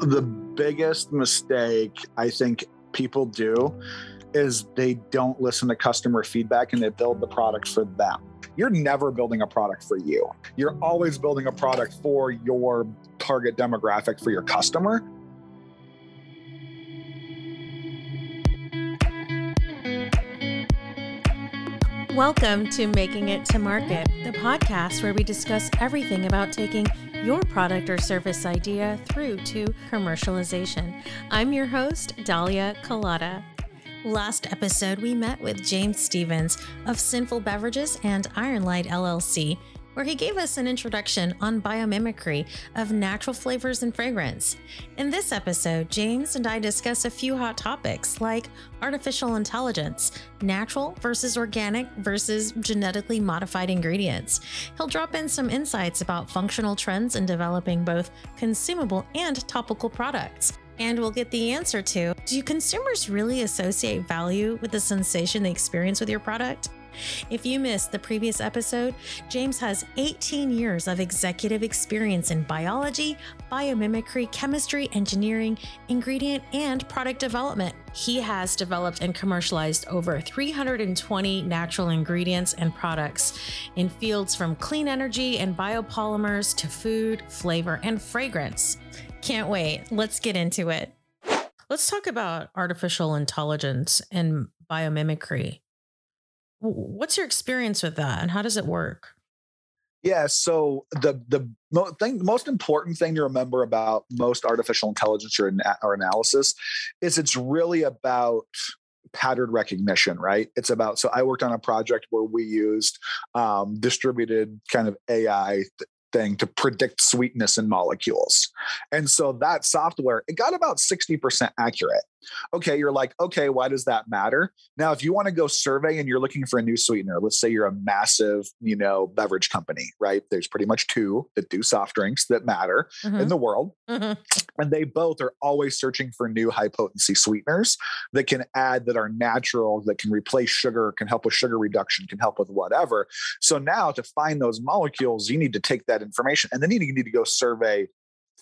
the biggest mistake I think people do is they don't listen to customer feedback and they build the product for them. You're never building a product for you. You're always building a product for your target demographic, for your customer. Welcome to Making It to Market, the podcast where we discuss everything about taking your product or service idea through to commercialization. I'm your host, Dahlia Kelada. Last episode, we met with James Stephens of Sinful Beverages and Ironlight LLC where he gave us an introduction on biomimicry of natural flavors and fragrance. In this episode, James and I discuss a few hot topics like artificial intelligence, natural versus organic versus genetically modified ingredients. He'll drop in some insights about functional trends in developing both consumable and topical products. And we'll get the answer to Do consumers really associate value with the sensation they experience with your product? If you missed the previous episode, James has 18 years of executive experience in biology, biomimicry, chemistry, engineering, ingredient, and product development. He has developed and commercialized over 320 natural ingredients and products in fields from clean energy and biopolymers to food, flavor, and fragrance. Can't wait. Let's get into it. Let's talk about artificial intelligence and biomimicry. What's your experience with that and how does it work? Yeah, so the the mo- thing, most important thing to remember about most artificial intelligence or, or analysis is it's really about pattern recognition, right? It's about so I worked on a project where we used um, distributed kind of AI thing to predict sweetness in molecules. And so that software, it got about 60% accurate. Okay, you're like, okay, why does that matter? Now, if you want to go survey and you're looking for a new sweetener, let's say you're a massive, you know, beverage company, right? There's pretty much two that do soft drinks that matter mm-hmm. in the world. Mm-hmm. And they both are always searching for new high potency sweeteners that can add that are natural, that can replace sugar, can help with sugar reduction, can help with whatever. So now to find those molecules, you need to take that information and then you need to go survey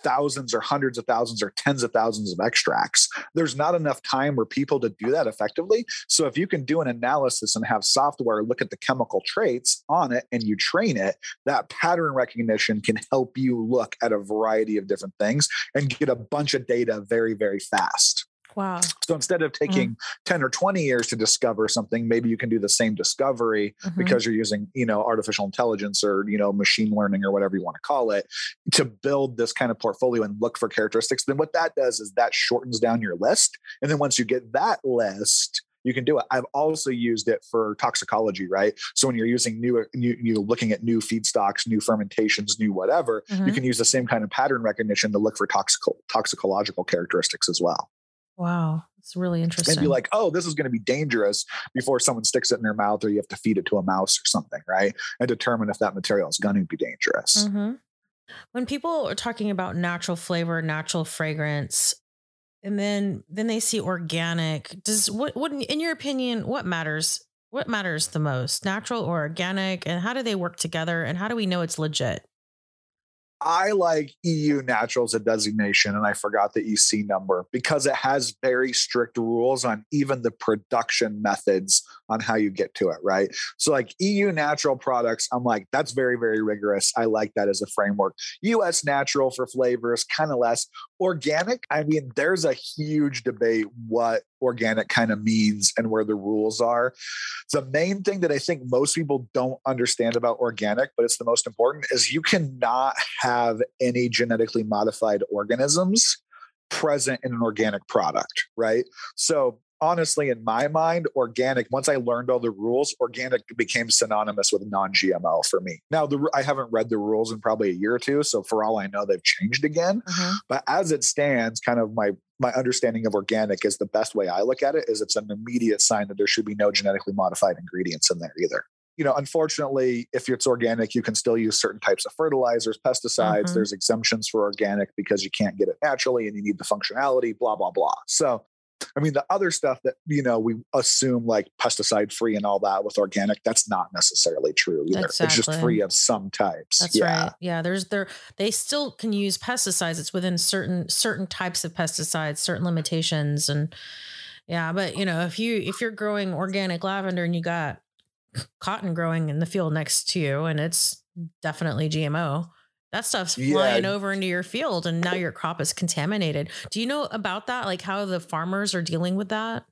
thousands or hundreds of thousands or tens of thousands of extracts. There's not enough time or people to do that effectively. So if you can do an analysis and have software look at the chemical traits on it and you train it, that pattern recognition can help you look at a variety of different things and get a bunch of data very, very fast. Wow. So instead of taking mm 10 or 20 years to discover something, maybe you can do the same discovery mm-hmm. because you're using, you know, artificial intelligence or, you know, machine learning or whatever you want to call it to build this kind of portfolio and look for characteristics. Then what that does is that shortens down your list. And then once you get that list, you can do it. I've also used it for toxicology, right? So when you're using new, new you know, looking at new feedstocks, new fermentations, new whatever, mm-hmm. you can use the same kind of pattern recognition to look for toxical toxicological characteristics as well. Wow. It's really interesting. And be like, oh, this is going to be dangerous before someone sticks it in their mouth or you have to feed it to a mouse or something, right? And determine if that material is going to be dangerous. Mm-hmm. When people are talking about natural flavor, natural fragrance, and then then they see organic, does what what in your opinion, what matters? What matters the most, natural or organic? And how do they work together? And how do we know it's legit? I like EU naturals a designation, and I forgot the EC number because it has very strict rules on even the production methods on how you get to it, right? So, like EU natural products, I'm like, that's very, very rigorous. I like that as a framework. US natural for flavors, kind of less. Organic, I mean, there's a huge debate what organic kind of means and where the rules are. The main thing that I think most people don't understand about organic, but it's the most important, is you cannot have any genetically modified organisms present in an organic product, right? So honestly, in my mind, organic, once I learned all the rules, organic became synonymous with non GMO for me. Now, the, I haven't read the rules in probably a year or two. So for all I know, they've changed again. Mm-hmm. But as it stands, kind of my my understanding of organic is the best way I look at it is it's an immediate sign that there should be no genetically modified ingredients in there either you know, unfortunately, if it's organic, you can still use certain types of fertilizers, pesticides. Mm-hmm. There's exemptions for organic because you can't get it naturally and you need the functionality, blah, blah, blah. So I mean, the other stuff that, you know, we assume like pesticide free and all that with organic, that's not necessarily true either. Exactly. It's just free of some types. That's yeah. right. Yeah. There's there, they still can use pesticides. It's within certain, certain types of pesticides, certain limitations. And yeah, but you know, if you, if you're growing organic lavender and you got cotton growing in the field next to you and it's definitely GMO, that stuff's flying yeah. over into your field and now your crop is contaminated. Do you know about that? Like how the farmers are dealing with that?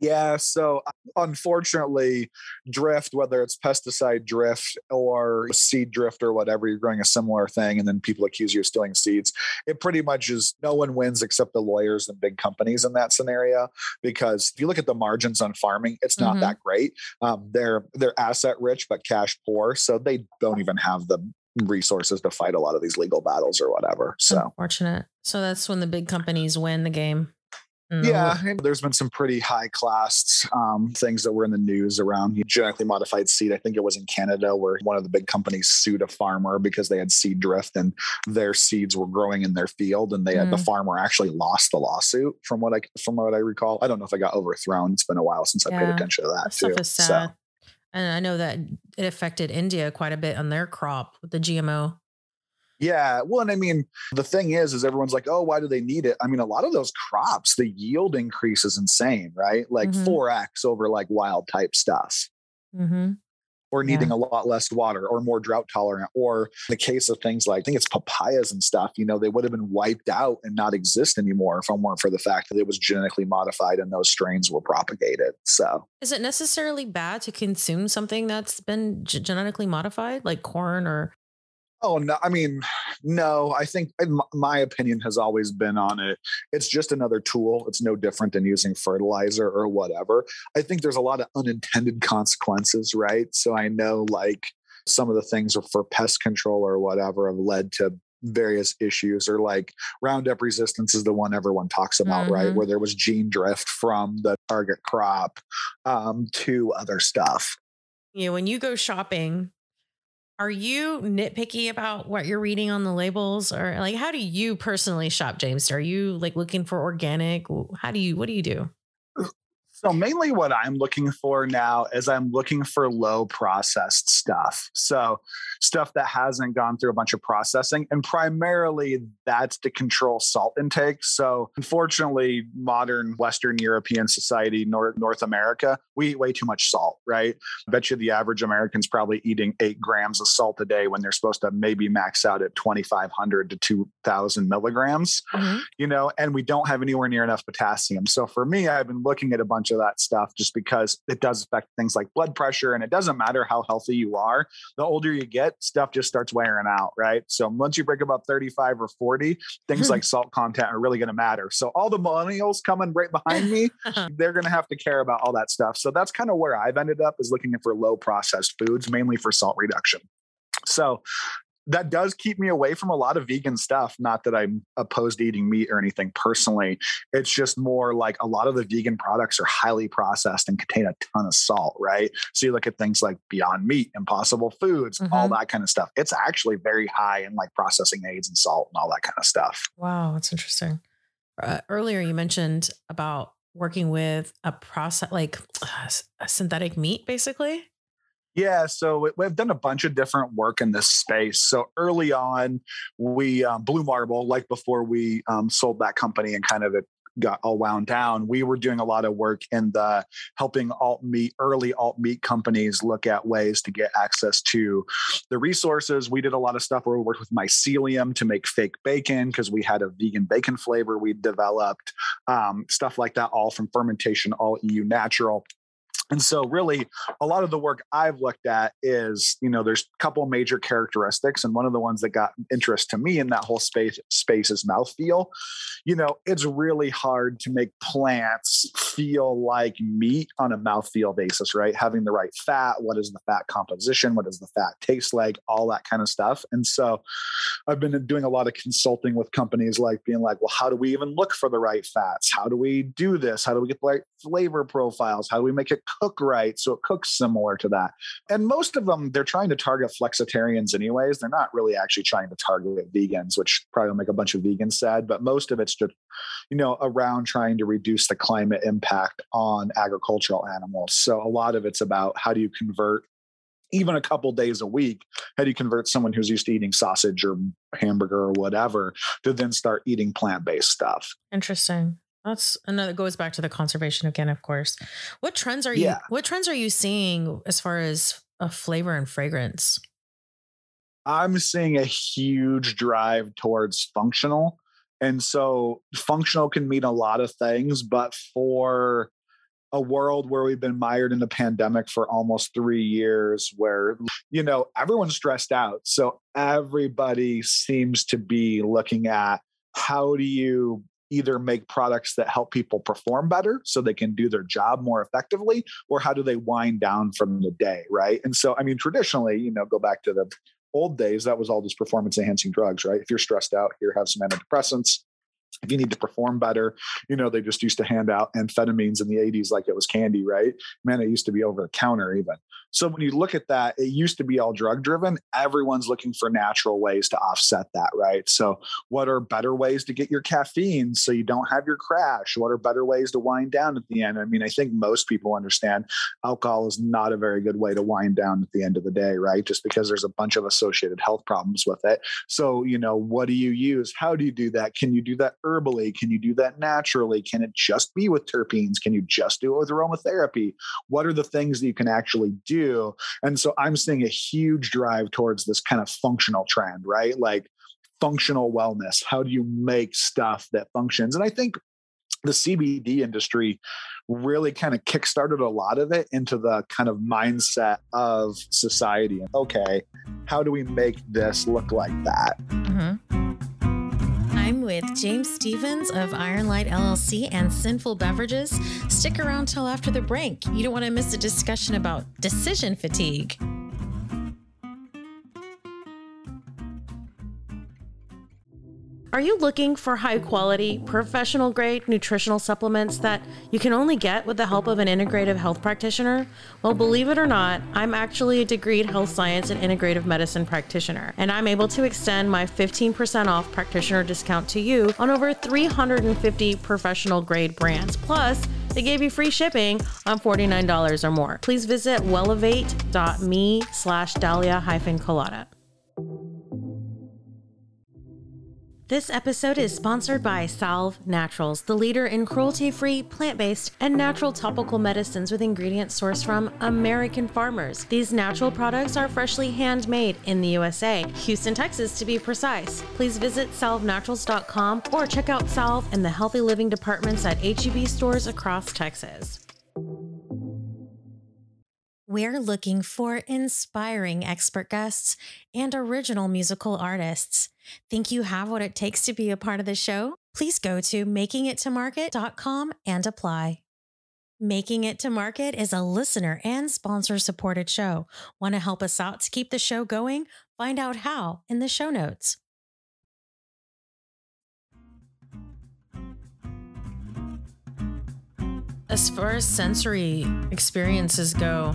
Yeah, so uh, unfortunately, drift, whether it's pesticide drift or seed drift or whatever, you're growing a similar thing, and then people accuse you of stealing seeds. It pretty much is no one wins except the lawyers and big companies in that scenario. Because if you look at the margins on farming, it's not mm-hmm. that great. Um, they're they're asset rich but cash poor, so they don't even have the resources to fight a lot of these legal battles or whatever. So unfortunate. So that's when the big companies win the game. Mm-hmm. Yeah, there's been some pretty high class um, things that were in the news around genetically modified seed. I think it was in Canada where one of the big companies sued a farmer because they had seed drift and their seeds were growing in their field, and they had the mm. farmer actually lost the lawsuit. From what I from what I recall, I don't know if I got overthrown. It's been a while since yeah. I paid attention to that, that too. So. And I know that it affected India quite a bit on their crop with the GMO. Yeah. Well, and I mean, the thing is, is everyone's like, oh, why do they need it? I mean, a lot of those crops, the yield increase is insane, right? Like mm-hmm. 4x over like wild type stuff. Mm-hmm or needing yeah. a lot less water or more drought tolerant or in the case of things like i think it's papayas and stuff you know they would have been wiped out and not exist anymore if it weren't for the fact that it was genetically modified and those strains were propagated so is it necessarily bad to consume something that's been g- genetically modified like corn or Oh no! I mean, no. I think my opinion has always been on it. It's just another tool. It's no different than using fertilizer or whatever. I think there's a lot of unintended consequences, right? So I know like some of the things for pest control or whatever have led to various issues or like roundup resistance is the one everyone talks about mm-hmm. right where there was gene drift from the target crop um, to other stuff yeah when you go shopping are you nitpicky about what you're reading on the labels or like how do you personally shop james are you like looking for organic how do you what do you do so mainly what I'm looking for now is I'm looking for low processed stuff. So stuff that hasn't gone through a bunch of processing and primarily that's to control salt intake. So unfortunately modern western European society North North America, we eat way too much salt, right? I bet you the average American's probably eating 8 grams of salt a day when they're supposed to maybe max out at 2500 to 2000 milligrams. Mm-hmm. You know, and we don't have anywhere near enough potassium. So for me I've been looking at a bunch of of that stuff just because it does affect things like blood pressure. And it doesn't matter how healthy you are, the older you get, stuff just starts wearing out, right? So once you break about 35 or 40, things like salt content are really going to matter. So all the millennials coming right behind me, they're going to have to care about all that stuff. So that's kind of where I've ended up is looking for low processed foods, mainly for salt reduction. So that does keep me away from a lot of vegan stuff. Not that I'm opposed to eating meat or anything personally. It's just more like a lot of the vegan products are highly processed and contain a ton of salt, right? So you look at things like Beyond Meat, Impossible Foods, mm-hmm. all that kind of stuff. It's actually very high in like processing aids and salt and all that kind of stuff. Wow, that's interesting. Uh, earlier, you mentioned about working with a process like uh, a synthetic meat, basically. Yeah, so we've done a bunch of different work in this space. So early on, we um, Blue Marble, like before we um, sold that company and kind of got all wound down, we were doing a lot of work in the helping alt meat, early alt meat companies look at ways to get access to the resources. We did a lot of stuff where we worked with mycelium to make fake bacon because we had a vegan bacon flavor we developed, um, stuff like that, all from fermentation, all EU natural. And so, really, a lot of the work I've looked at is, you know, there's a couple major characteristics, and one of the ones that got interest to me in that whole space space is mouthfeel. You know, it's really hard to make plants feel like meat on a mouthfeel basis, right? Having the right fat, what is the fat composition, what does the fat taste like, all that kind of stuff. And so, I've been doing a lot of consulting with companies, like being like, well, how do we even look for the right fats? How do we do this? How do we get the right flavor profiles? How do we make it cook right so it cooks similar to that? And most of them, they're trying to target flexitarians anyways. They're not really actually trying to target vegans, which probably will make a bunch of vegans sad, but most of it's just, you know, around trying to reduce the climate impact on agricultural animals. So a lot of it's about how do you convert even a couple days a week how do you convert someone who's used to eating sausage or hamburger or whatever to then start eating plant-based stuff interesting that's another goes back to the conservation again of course. What trends are you yeah. what trends are you seeing as far as a flavor and fragrance? I'm seeing a huge drive towards functional. And so functional can mean a lot of things but for a world where we've been mired in a pandemic for almost three years where you know everyone's stressed out so everybody seems to be looking at how do you either make products that help people perform better so they can do their job more effectively or how do they wind down from the day right? And so i mean traditionally you know go back to the old days that was all just performance enhancing drugs right? If you're stressed out here have some antidepressants if you need to perform better, you know, they just used to hand out amphetamines in the 80s like it was candy, right? Man, it used to be over the counter even. So when you look at that, it used to be all drug driven. Everyone's looking for natural ways to offset that, right? So, what are better ways to get your caffeine so you don't have your crash? What are better ways to wind down at the end? I mean, I think most people understand alcohol is not a very good way to wind down at the end of the day, right? Just because there's a bunch of associated health problems with it. So, you know, what do you use? How do you do that? Can you do that herbally? Can you do that naturally? Can it just be with terpenes? Can you just do it with aromatherapy? What are the things that you can actually do? And so I'm seeing a huge drive towards this kind of functional trend, right? Like functional wellness. How do you make stuff that functions? And I think the CBD industry really kind of kickstarted a lot of it into the kind of mindset of society. Okay, how do we make this look like that? Mm-hmm. I'm with James Stephens of Iron Light LLC and Sinful Beverages. Stick around till after the break. You don't want to miss a discussion about decision fatigue. Are you looking for high quality, professional grade nutritional supplements that you can only get with the help of an integrative health practitioner? Well, believe it or not, I'm actually a degreed health science and integrative medicine practitioner, and I'm able to extend my 15% off practitioner discount to you on over 350 professional grade brands. Plus, they gave you free shipping on $49 or more. Please visit wellevate.me slash Dahlia hyphen kelada. This episode is sponsored by Salve Naturals, the leader in cruelty free, plant based, and natural topical medicines with ingredients sourced from American farmers. These natural products are freshly handmade in the USA, Houston, Texas to be precise. Please visit salvenaturals.com or check out Salve and the healthy living departments at HEB stores across Texas. We're looking for inspiring expert guests and original musical artists. Think you have what it takes to be a part of the show? Please go to makingittomarket.com and apply. Making It to Market is a listener and sponsor supported show. Want to help us out to keep the show going? Find out how in the show notes. As far as sensory experiences go,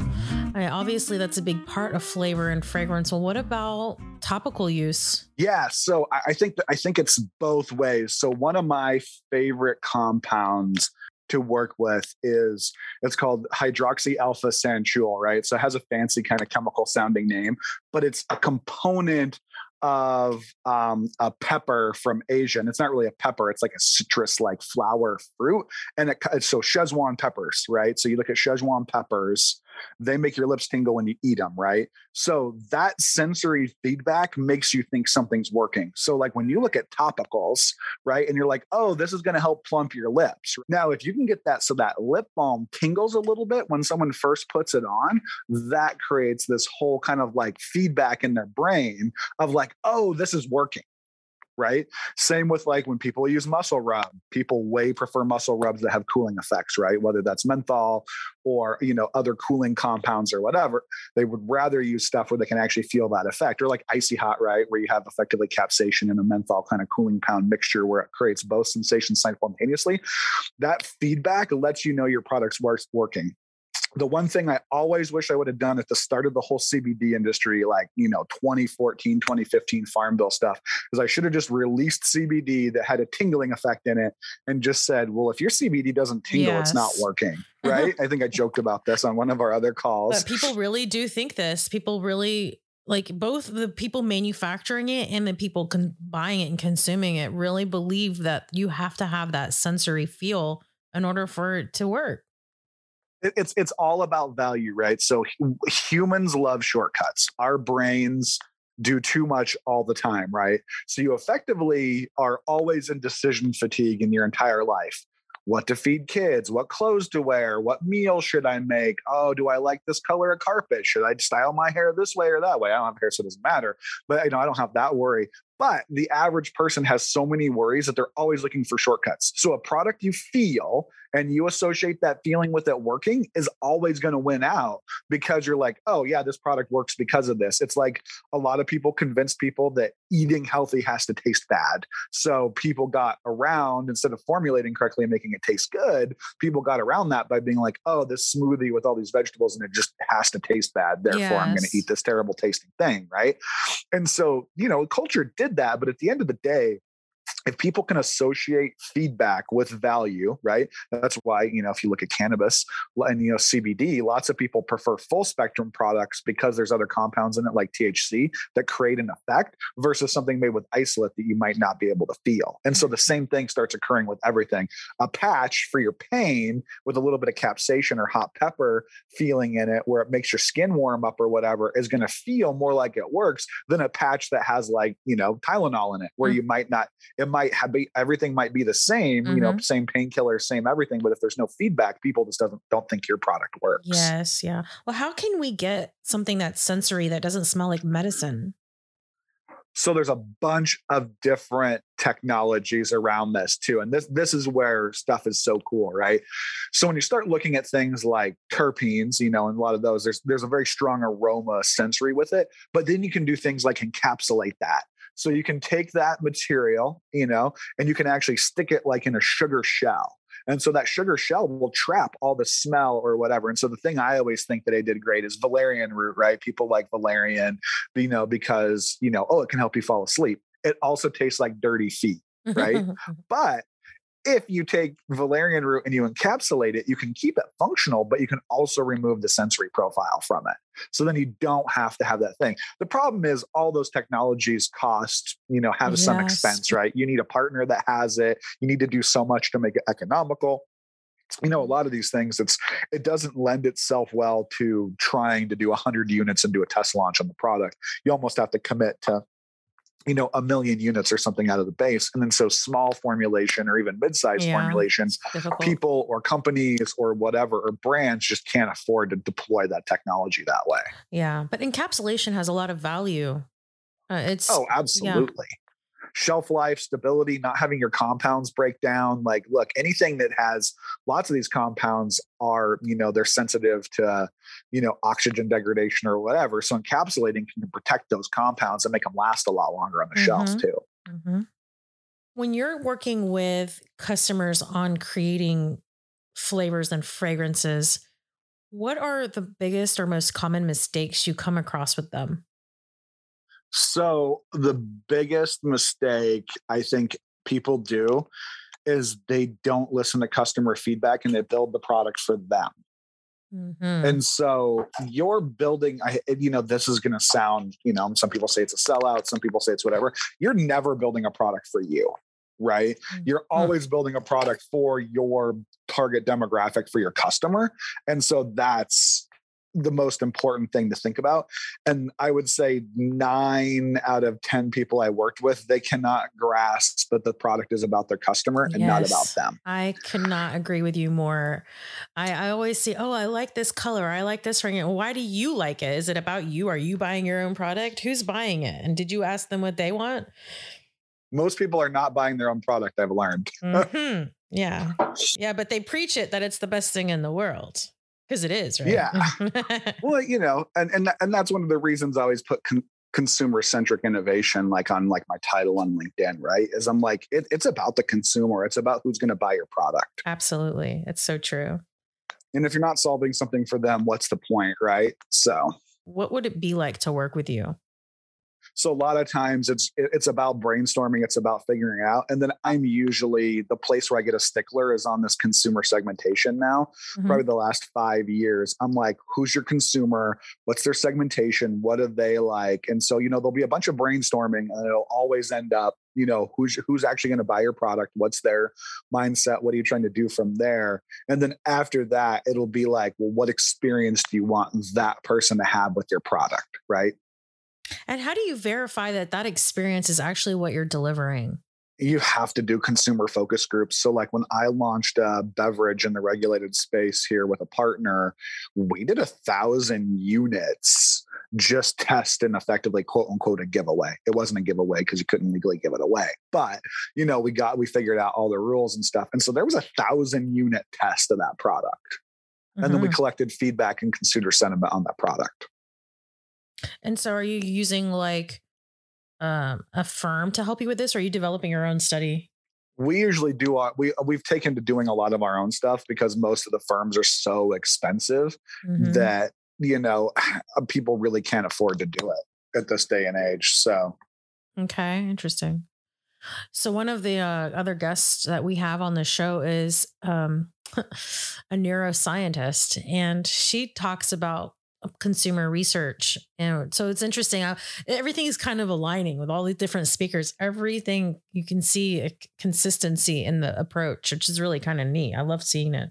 I obviously that's a big part of flavor and fragrance. Well, what about topical use? Yeah, so I think that I think it's both ways. So one of my favorite compounds to work with is it's called hydroxy alpha sanshool, right? So it has a fancy kind of chemical sounding name, but it's a component of um, a pepper from Asia. And it's not really a pepper, it's like a citrus like flower fruit. And it, so Szechuan peppers, right? So you look at Szechuan peppers, they make your lips tingle when you eat them, right? So that sensory feedback makes you think something's working. So, like when you look at topicals, right, and you're like, oh, this is going to help plump your lips. Now, if you can get that so that lip balm tingles a little bit when someone first puts it on, that creates this whole kind of like feedback in their brain of like, oh, this is working right? Same with like when people use muscle rub, people way prefer muscle rubs that have cooling effects, right? Whether that's menthol or you know other cooling compounds or whatever, they would rather use stuff where they can actually feel that effect, or like icy hot, right, where you have effectively capsaicin and a menthol kind of cooling pound mixture where it creates both sensations simultaneously. That feedback lets you know your product's working the one thing I always wish I would have done at the start of the whole CBD industry, like, you know, 2014, 2015 Farm Bill stuff, is I should have just released CBD that had a tingling effect in it and just said, well, if your CBD doesn't tingle, yes. it's not working. Right. I think I joked about this on one of our other calls. But people really do think this. People really like both the people manufacturing it and the people con- buying it and consuming it really believe that you have to have that sensory feel in order for it to work it's it's all about value right so humans love shortcuts our brains do too much all the time right so you effectively are always in decision fatigue in your entire life what to feed kids, what clothes to wear, what meal should I make? Oh, do I like this color of carpet? Should I style my hair this way or that way? I don't have hair, so it doesn't matter. But you know, I don't have that worry. But the average person has so many worries that they're always looking for shortcuts. So a product you feel and you associate that feeling with it working is always going to win out because you're like, oh, yeah, this product works because of this. It's like a lot of people convince people that eating healthy has to taste bad. So people got around instead of formulating correctly and making it taste good, people got around that by being like, oh, this smoothie with all these vegetables and it just has to taste bad. Therefore, yes. I'm going to eat this terrible tasting thing. Right. And so, you know, culture did that. But at the end of the day, if people can associate feedback with value, right? That's why, you know, if you look at cannabis and, you know, CBD, lots of people prefer full spectrum products because there's other compounds in it like THC that create an effect versus something made with isolate that you might not be able to feel. And so the same thing starts occurring with everything. A patch for your pain with a little bit of capsaicin or hot pepper feeling in it where it makes your skin warm up or whatever is going to feel more like it works than a patch that has like, you know, Tylenol in it where mm-hmm. you might not, it might have be everything might be the same, mm-hmm. you know, mm-hmm. same painkiller, same everything. But if there's no feedback, people just doesn't don't think your product works. Yes, yeah. Well, how can we get something that's sensory that doesn't smell like medicine? So there's a bunch of different technologies around this too. And this this is where stuff is so cool, right? So when you start looking at things like terpenes, you know, and a lot of those, there's there's a very strong aroma sensory with it. But then you can do things like encapsulate that. So you can take that material, you know, and you can actually stick it like in a sugar shell. And so that sugar shell will trap all the smell or whatever. And so the thing I always think that I did great is valerian root, right? People like valerian, you know, because, you know, oh, it can help you fall asleep. It also tastes like dirty feet, right? but if you take valerian root and you encapsulate it, you can keep it functional, but you can also remove the sensory profile from it. So then you don't have to have that thing. The problem is all those technologies cost, you know, have yes. some expense, right? You need a partner that has it. You need to do so much to make it economical you know a lot of these things it's it doesn't lend itself well to trying to do 100 units and do a test launch on the product you almost have to commit to you know a million units or something out of the base. And then so small formulation or even mid-sized yeah, formulations people or companies or whatever or brands just can't afford to deploy that technology that way. Yeah but encapsulation has a lot of value. Uh, it's oh absolutely shelf life, stability, not having your compounds break down. Like, look, anything that has lots of these compounds are, you know, they're sensitive to, you know, oxygen degradation or whatever. So encapsulating can protect those compounds and make them last a lot longer on the mm-hmm. shelf too. Mm-hmm. When you're working with customers on creating flavors and fragrances, what are the biggest or most common mistakes you come across with them? So the biggest mistake I think people do is they don't listen to customer feedback and they build the product for them. Mm-hmm. And so you're building, I, you know, this is going to sound, you know, some people say it's a sellout, some people say it's whatever. You're never building a product for you, right? Mm-hmm. You're always building a product for your target demographic, for your customer. And so that's the most important thing to think about. And I would say nine out of 10 people I worked with, they cannot grasp that the product is about their customer and yes, not about them. I cannot agree with you more. I, I always see, oh, I like this color. I like this ring. Why do you like it? Is it about you? Are you buying your own product? Who's buying it? And did you ask them what they want? Most people are not buying their own product, I've learned. mm-hmm. Yeah. Yeah, but they preach it that it's the best thing in the world because it is, right? Yeah. well, you know, and and and that's one of the reasons I always put con- consumer centric innovation like on like my title on linkedin right is i'm like it, it's about the consumer. It's about who's going to buy your product. Absolutely. It's so true. And if you're not solving something for them what's the point right? So what would it be like to work with you so a lot of times it's it's about brainstorming, it's about figuring out. And then I'm usually the place where I get a stickler is on this consumer segmentation now. Mm-hmm. Probably the last five years. I'm like, who's your consumer? What's their segmentation? What do they like? And so, you know, there'll be a bunch of brainstorming and it'll always end up, you know, who's who's actually going to buy your product? What's their mindset? What are you trying to do from there? And then after that, it'll be like, well, what experience do you want that person to have with your product? Right. And how do you verify that that experience is actually what you're delivering? You have to do consumer focus groups. So, like when I launched a beverage in the regulated space here with a partner, we did a thousand units just test and effectively quote unquote a giveaway. It wasn't a giveaway because you couldn't legally give it away. But, you know, we got, we figured out all the rules and stuff. And so there was a thousand unit test of that product. And mm-hmm. then we mm-hmm. collected feedback and consumer sentiment on that product. And so are you using like um, a firm to help you with this or are you developing your own study? We usually do our, we we've taken to doing a lot of our own stuff because most of the firms are so expensive mm-hmm. that you know people really can't afford to do it at this day and age. So Okay, interesting. So one of the uh, other guests that we have on the show is um, a neuroscientist, and she talks about consumer research. And so it's interesting how everything is kind of aligning with all the different speakers. Everything you can see a consistency in the approach, which is really kind of neat. I love seeing it.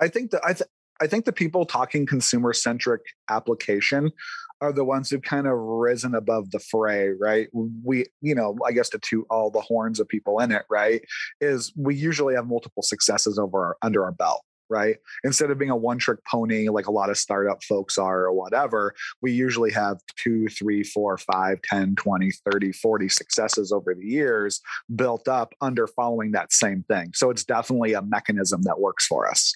I think that I, th- I think the people talking consumer centric application are the ones who've kind of risen above the fray, right? We, you know, I guess to toot all the horns of people in it, right? Is we usually have multiple successes over our, under our belt right? Instead of being a one trick pony like a lot of startup folks are or whatever, we usually have two, three, four, five, 10, 20, 30, 40 successes over the years built up under following that same thing. So it's definitely a mechanism that works for us.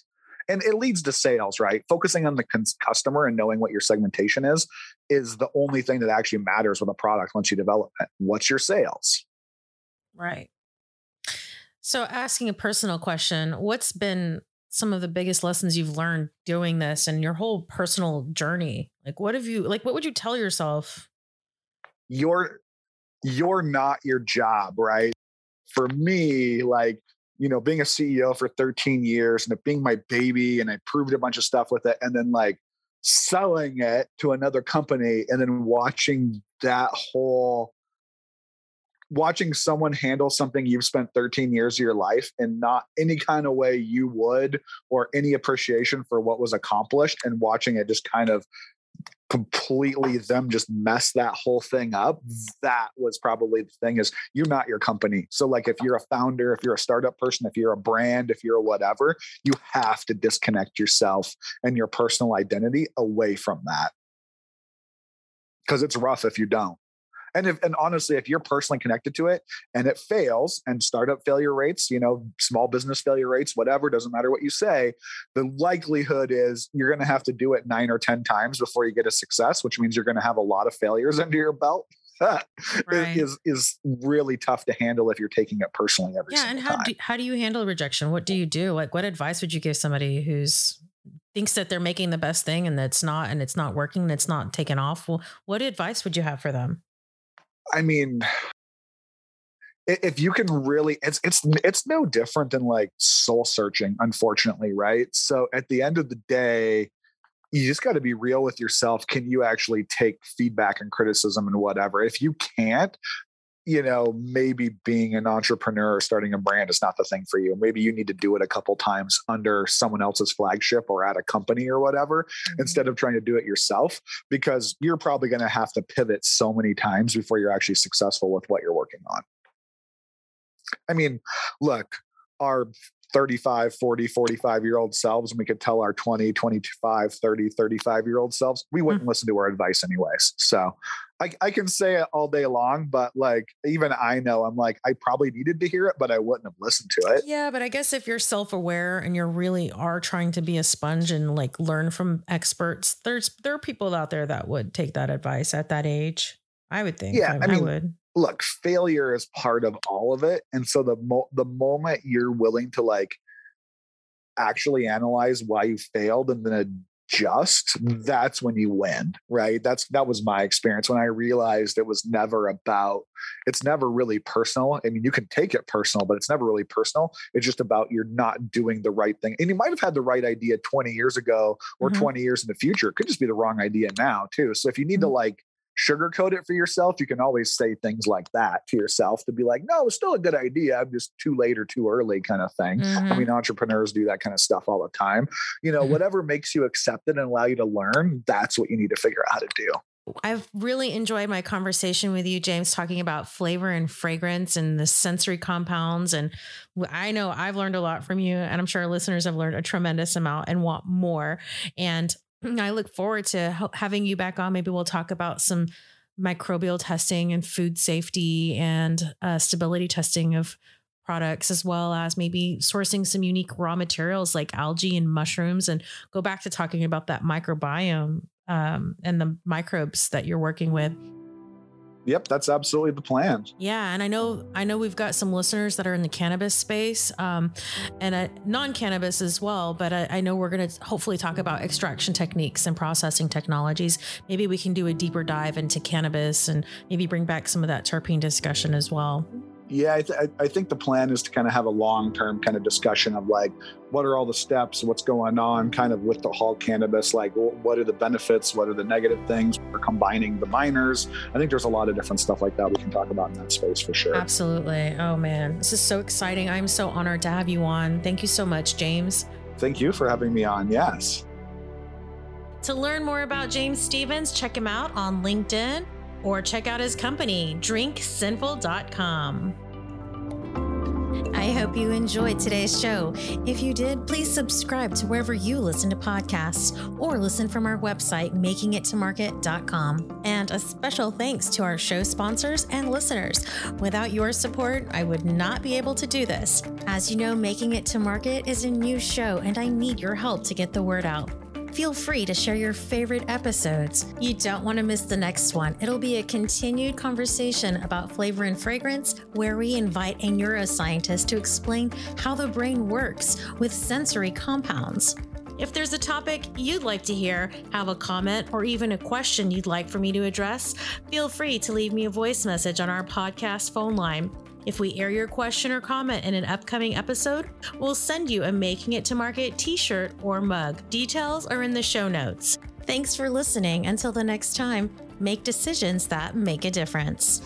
And it leads to sales, right? Focusing on the customer and knowing what your segmentation is is the only thing that actually matters with a product once you develop it. What's your sales? Right. So, asking a personal question, what's been some of the biggest lessons you've learned doing this and your whole personal journey? Like what have you like what would you tell yourself? You're you're not your job, right? For me, like, you know, being a CEO for 13 years and it being my baby and I proved a bunch of stuff with it and then like selling it to another company and then watching that whole watching someone handle something you've spent 13 years of your life and not any kind of way you would or any appreciation for what was accomplished and watching it just kind of completely them just mess that whole thing up that was probably the thing is you're not your company. So like if you're a founder if you're a startup person if you're a brand if you're a whatever you have to disconnect yourself and your personal identity away from that. Because it's rough if you don't and if and honestly if you're personally connected to it and it fails and startup failure rates you know small business failure rates whatever doesn't matter what you say the likelihood is you're going to have to do it 9 or 10 times before you get a success which means you're going to have a lot of failures under your belt right. is is really tough to handle if you're taking it personally every yeah and how time. do, how do you handle rejection what do you do like what advice would you give somebody who's thinks that they're making the best thing and that's not and it's not working and it's not taken off well what advice would you have for them I mean, if you can really it's it's it's no different than like soul searching unfortunately right? So at the end of the day you just got to be real with yourself. Can you actually take feedback and criticism and whatever? If you can't you know, maybe being an entrepreneur or starting a brand is not the thing for you. Maybe you need to do it a couple times under someone else's flagship or at a company or whatever mm-hmm. instead of trying to do it yourself because you're probably going to have to pivot so many times before you're actually successful with what you're working on. I mean, look, our 35 40 45 year old selves and we could tell our 20 25 30 35 year old selves we wouldn't mm-hmm. listen to our advice anyways. So I, I can say it all day long but like even i know i'm like i probably needed to hear it but i wouldn't have listened to it. Yeah but i guess if you're self-aware and you're really are trying to be a sponge and like learn from experts there's there are people out there that would take that advice at that age. I would think yeah i, I mean I would look, failure is part of all of it. And so the mo- the moment you're willing to like actually analyze why you failed and then adjust, that's when you win, right? That's that was my experience when I realized it was never about it's never really personal. I mean, you can take it personal, but it's never really personal. It's just about you're not doing the right thing. And you might have had the right idea 20 years ago or mm-hmm. 20 years in the future. It could just be the wrong idea now, too. So if you need mm-hmm. to like sugarcoat it for yourself, you can always say things like that to yourself to be like, no, it's still a good idea. I'm just too late or too early kind of thing. Mm-hmm. I mean, entrepreneurs do that kind of stuff all the time. You know, mm-hmm. whatever makes you accept it and allow you to learn, that's what you need to figure out how to do. I've really enjoyed my conversation with you, James, talking about flavor and fragrance and the sensory compounds. And I know I've learned a lot from you, and I'm sure our listeners have learned a tremendous amount and want more. And I look forward to having you back on. Maybe we'll talk about some microbial testing and food safety and uh, stability testing of products, as well as maybe sourcing some unique raw materials like algae and mushrooms, and go back to talking about that microbiome um, and the microbes that you're working with Yep, that's absolutely the plan. Yeah, and I know I know we've got some listeners that are in the cannabis space, um, and uh, non-cannabis as well. But I, I know we're going to hopefully talk about extraction techniques and processing technologies. Maybe we can do a deeper dive into cannabis and maybe bring back some of that terpene discussion as well. Yeah, I, th- I think the plan is to kind of have a long term kind of discussion of like, what are all the steps, what's going on, kind of with the whole cannabis, like what are the benefits, what are the negative things, for combining the minors. I think there's a lot of different stuff like that we can talk about in that space for sure. Absolutely. Oh man, this is so exciting. I'm so honored to have you on. Thank you so much, James. Thank you for having me on. Yes. To learn more about James Stephens, check him out on LinkedIn or check out his company, drinksinful.com. I hope you enjoyed today's show. If you did, please subscribe to wherever you listen to podcasts or listen from our website, makingittomarket.com. And a special thanks to our show sponsors and listeners. Without your support, I would not be able to do this. As you know, Making It to Market is a new show, and I need your help to get the word out. Feel free to share your favorite episodes. You don't want to miss the next one. It'll be a continued conversation about flavor and fragrance where we invite a neuroscientist to explain how the brain works with sensory compounds. If there's a topic you'd like to hear, have a comment, or even a question you'd like for me to address, feel free to leave me a voice message on our podcast phone line. If we air your question or comment in an upcoming episode, we'll send you a Making It to Market t shirt or mug. Details are in the show notes. Thanks for listening. Until the next time, make decisions that make a difference.